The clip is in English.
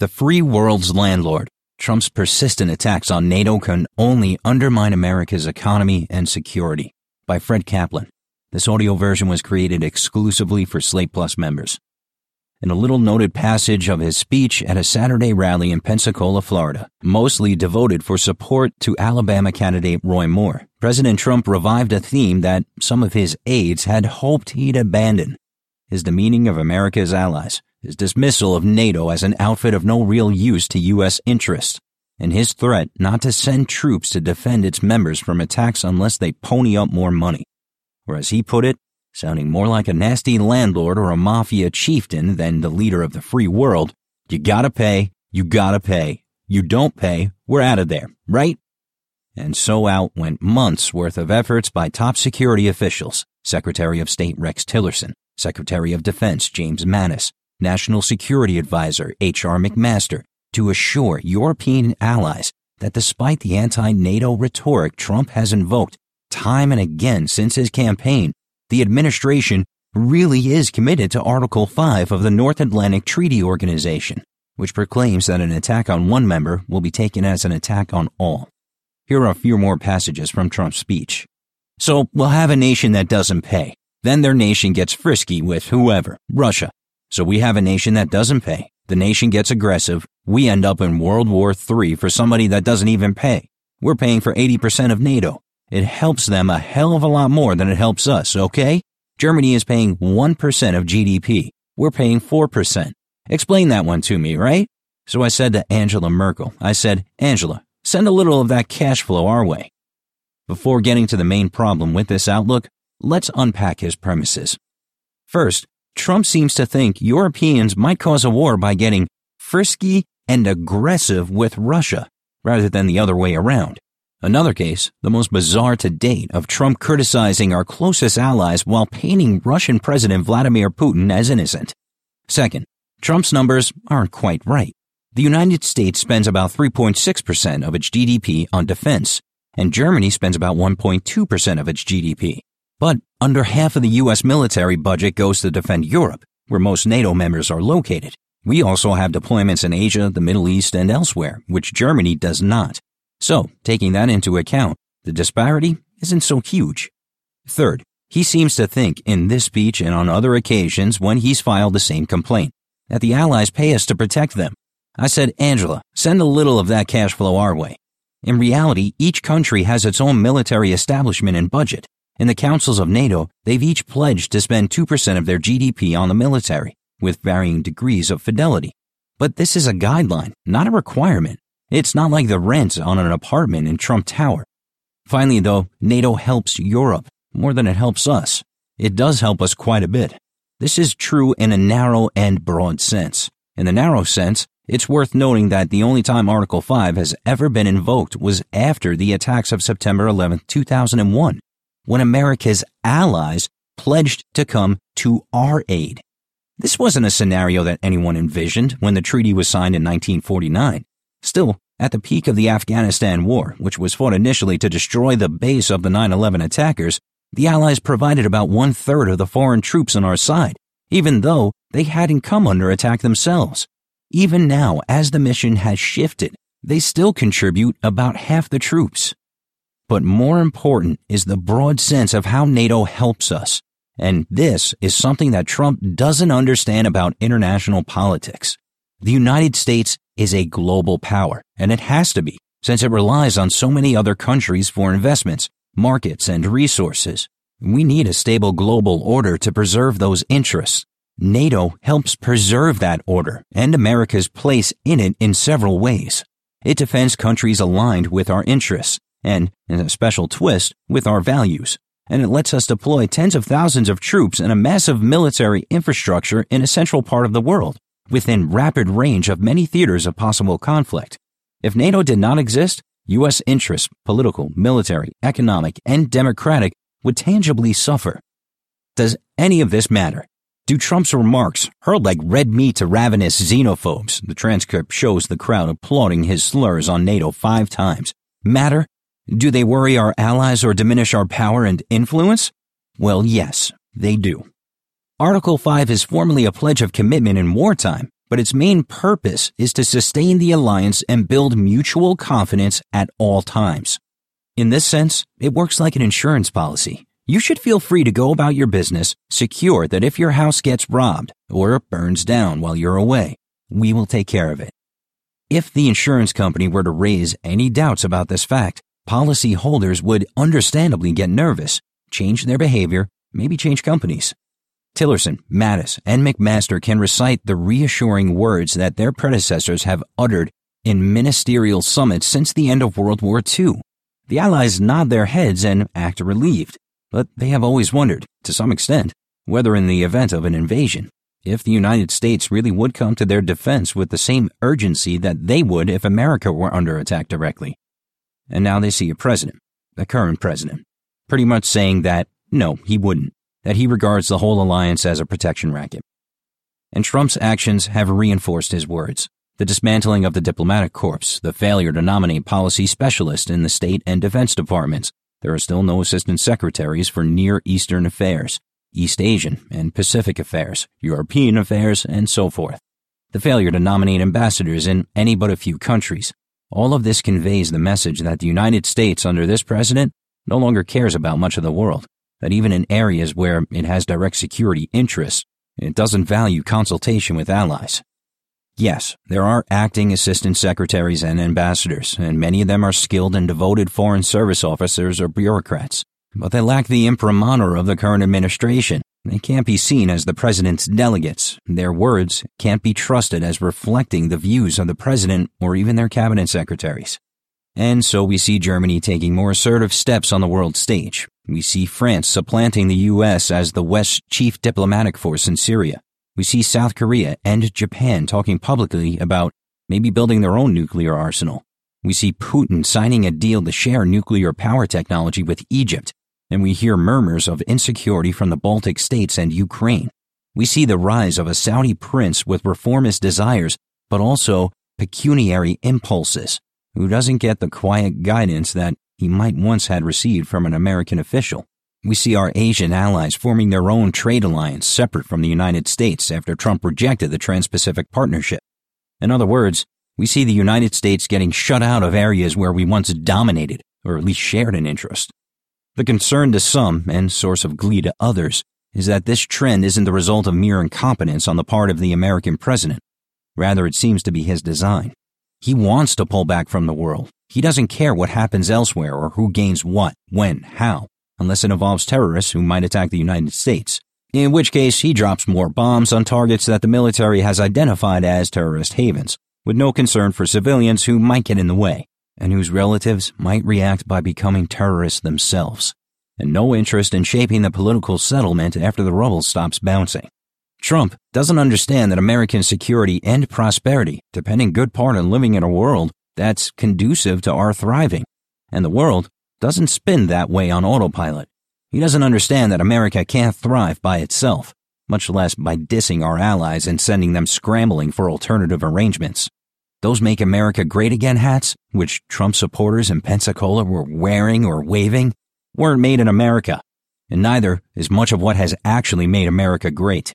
The free world's landlord. Trump's persistent attacks on NATO can only undermine America's economy and security. By Fred Kaplan. This audio version was created exclusively for Slate Plus members. In a little noted passage of his speech at a Saturday rally in Pensacola, Florida, mostly devoted for support to Alabama candidate Roy Moore, President Trump revived a theme that some of his aides had hoped he'd abandon. His demeaning of America's allies his dismissal of NATO as an outfit of no real use to U.S. interests, and his threat not to send troops to defend its members from attacks unless they pony up more money. Or as he put it, sounding more like a nasty landlord or a mafia chieftain than the leader of the free world, you gotta pay, you gotta pay. You don't pay, we're out of there, right? And so out went months worth of efforts by top security officials, Secretary of State Rex Tillerson, Secretary of Defense James Mattis, National Security Advisor H.R. McMaster to assure European allies that despite the anti-NATO rhetoric Trump has invoked time and again since his campaign, the administration really is committed to Article 5 of the North Atlantic Treaty Organization, which proclaims that an attack on one member will be taken as an attack on all. Here are a few more passages from Trump's speech. So we'll have a nation that doesn't pay. Then their nation gets frisky with whoever, Russia, so we have a nation that doesn't pay. The nation gets aggressive. We end up in World War III for somebody that doesn't even pay. We're paying for 80% of NATO. It helps them a hell of a lot more than it helps us, okay? Germany is paying 1% of GDP. We're paying 4%. Explain that one to me, right? So I said to Angela Merkel, I said, Angela, send a little of that cash flow our way. Before getting to the main problem with this outlook, let's unpack his premises. First, Trump seems to think Europeans might cause a war by getting frisky and aggressive with Russia rather than the other way around. Another case, the most bizarre to date, of Trump criticizing our closest allies while painting Russian President Vladimir Putin as innocent. Second, Trump's numbers aren't quite right. The United States spends about 3.6% of its GDP on defense, and Germany spends about 1.2% of its GDP. But under half of the U.S. military budget goes to defend Europe, where most NATO members are located. We also have deployments in Asia, the Middle East, and elsewhere, which Germany does not. So, taking that into account, the disparity isn't so huge. Third, he seems to think in this speech and on other occasions when he's filed the same complaint that the Allies pay us to protect them. I said, Angela, send a little of that cash flow our way. In reality, each country has its own military establishment and budget, in the councils of NATO, they've each pledged to spend 2% of their GDP on the military, with varying degrees of fidelity. But this is a guideline, not a requirement. It's not like the rent on an apartment in Trump Tower. Finally, though, NATO helps Europe more than it helps us. It does help us quite a bit. This is true in a narrow and broad sense. In the narrow sense, it's worth noting that the only time Article 5 has ever been invoked was after the attacks of September 11, 2001 when America's allies pledged to come to our aid. This wasn't a scenario that anyone envisioned when the treaty was signed in 1949. Still, at the peak of the Afghanistan war, which was fought initially to destroy the base of the 9-11 attackers, the Allies provided about one third of the foreign troops on our side, even though they hadn't come under attack themselves. Even now, as the mission has shifted, they still contribute about half the troops. But more important is the broad sense of how NATO helps us. And this is something that Trump doesn't understand about international politics. The United States is a global power, and it has to be, since it relies on so many other countries for investments, markets, and resources. We need a stable global order to preserve those interests. NATO helps preserve that order and America's place in it in several ways. It defends countries aligned with our interests and, in a special twist, with our values. And it lets us deploy tens of thousands of troops and a massive military infrastructure in a central part of the world, within rapid range of many theaters of possible conflict. If NATO did not exist, U.S. interests, political, military, economic, and democratic, would tangibly suffer. Does any of this matter? Do Trump's remarks, hurled like red meat to ravenous xenophobes, the transcript shows the crowd applauding his slurs on NATO five times, matter do they worry our allies or diminish our power and influence? Well, yes, they do. Article 5 is formally a pledge of commitment in wartime, but its main purpose is to sustain the alliance and build mutual confidence at all times. In this sense, it works like an insurance policy. You should feel free to go about your business, secure that if your house gets robbed or burns down while you're away, we will take care of it. If the insurance company were to raise any doubts about this fact, policyholders would understandably get nervous, change their behavior, maybe change companies. Tillerson, Mattis, and McMaster can recite the reassuring words that their predecessors have uttered in ministerial summits since the end of World War II. The Allies nod their heads and act relieved, but they have always wondered, to some extent, whether in the event of an invasion, if the United States really would come to their defense with the same urgency that they would if America were under attack directly. And now they see a president, the current president, pretty much saying that no, he wouldn't, that he regards the whole alliance as a protection racket. And Trump's actions have reinforced his words. The dismantling of the diplomatic corps, the failure to nominate policy specialists in the State and Defense departments. There are still no assistant secretaries for Near Eastern affairs, East Asian and Pacific affairs, European affairs, and so forth. The failure to nominate ambassadors in any but a few countries. All of this conveys the message that the United States under this president no longer cares about much of the world, that even in areas where it has direct security interests, it doesn't value consultation with allies. Yes, there are acting assistant secretaries and ambassadors, and many of them are skilled and devoted foreign service officers or bureaucrats but they lack the imprimatur of the current administration. They can't be seen as the president's delegates. Their words can't be trusted as reflecting the views of the president or even their cabinet secretaries. And so we see Germany taking more assertive steps on the world stage. We see France supplanting the U.S. as the West's chief diplomatic force in Syria. We see South Korea and Japan talking publicly about maybe building their own nuclear arsenal. We see Putin signing a deal to share nuclear power technology with Egypt and we hear murmurs of insecurity from the Baltic states and Ukraine. We see the rise of a Saudi prince with reformist desires, but also pecuniary impulses, who doesn't get the quiet guidance that he might once had received from an American official. We see our Asian allies forming their own trade alliance separate from the United States after Trump rejected the Trans Pacific Partnership. In other words, we see the United States getting shut out of areas where we once dominated, or at least shared an interest. The concern to some, and source of glee to others, is that this trend isn't the result of mere incompetence on the part of the American president. Rather, it seems to be his design. He wants to pull back from the world. He doesn't care what happens elsewhere or who gains what, when, how, unless it involves terrorists who might attack the United States. In which case, he drops more bombs on targets that the military has identified as terrorist havens, with no concern for civilians who might get in the way and whose relatives might react by becoming terrorists themselves, and no interest in shaping the political settlement after the rubble stops bouncing. Trump doesn't understand that American security and prosperity depend in good part on living in a world that's conducive to our thriving, and the world doesn't spin that way on autopilot. He doesn't understand that America can't thrive by itself, much less by dissing our allies and sending them scrambling for alternative arrangements. Those Make America Great Again hats, which Trump supporters in Pensacola were wearing or waving, weren't made in America, and neither is much of what has actually made America great.